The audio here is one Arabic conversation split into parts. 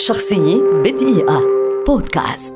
شخصية بدقيقة. بودكاست.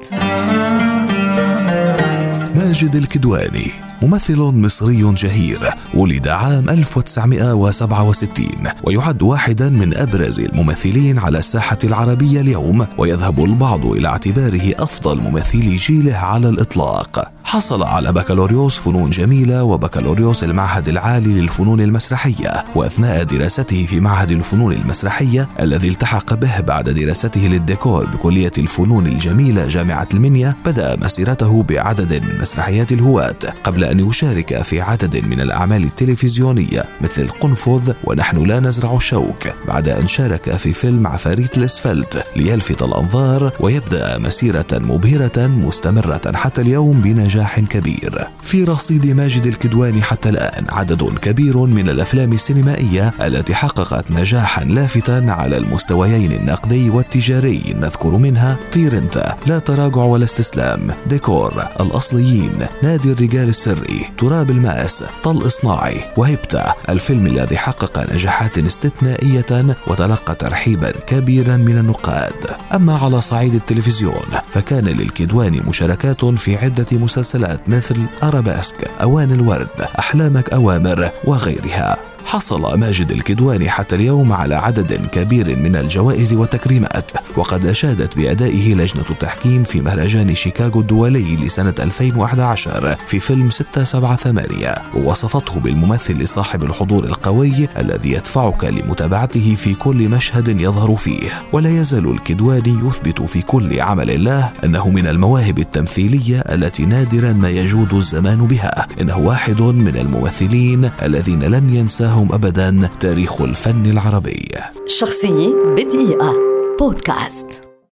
ماجد الكدواني ممثل مصري جهير ولد عام 1967 ويعد واحدا من أبرز الممثلين على الساحة العربية اليوم ويذهب البعض إلى اعتباره أفضل ممثلي جيله على الإطلاق. حصل على بكالوريوس فنون جميلة وبكالوريوس المعهد العالي للفنون المسرحية وأثناء دراسته في معهد الفنون المسرحية الذي التحق به بعد دراسته للديكور بكلية الفنون الجميلة جامعة المنيا بدأ مسيرته بعدد من مسرحيات الهواة قبل أن يشارك في عدد من الأعمال التلفزيونية مثل القنفذ ونحن لا نزرع الشوك بعد أن شارك في فيلم عفاريت الإسفلت ليلفت الأنظار ويبدأ مسيرة مبهرة مستمرة حتى اليوم بنجاح نجاح كبير. في رصيد ماجد الكدواني حتى الآن عدد كبير من الأفلام السينمائية التي حققت نجاحا لافتا على المستويين النقدي والتجاري. نذكر منها طير انت لا تراجع ولا استسلام. ديكور الأصليين نادي الرجال السري تراب الماس طلق صناعي وهيبتا الفيلم الذي حقق نجاحات استثنائية وتلقى ترحيبا كبيرا من النقاد. أما على صعيد التلفزيون فكان للكدواني مشاركات في عدة مسلسلات مسلسلات مثل أراباسك أوان الورد أحلامك أوامر وغيرها. حصل ماجد الكدواني حتى اليوم على عدد كبير من الجوائز والتكريمات وقد أشادت بأدائه لجنة التحكيم في مهرجان شيكاغو الدولي لسنة 2011 في فيلم 678 ووصفته بالممثل صاحب الحضور القوي الذي يدفعك لمتابعته في كل مشهد يظهر فيه. ولا يزال الكدواني يثبت في كل عمل له أنه من المواهب التمثيلية التي نادرا ما يجود الزمان بها. إنه واحد من الممثلين الذين لن ينساه لهم ابدا تاريخ الفن العربي. شخصية بدقيقة. بودكاست.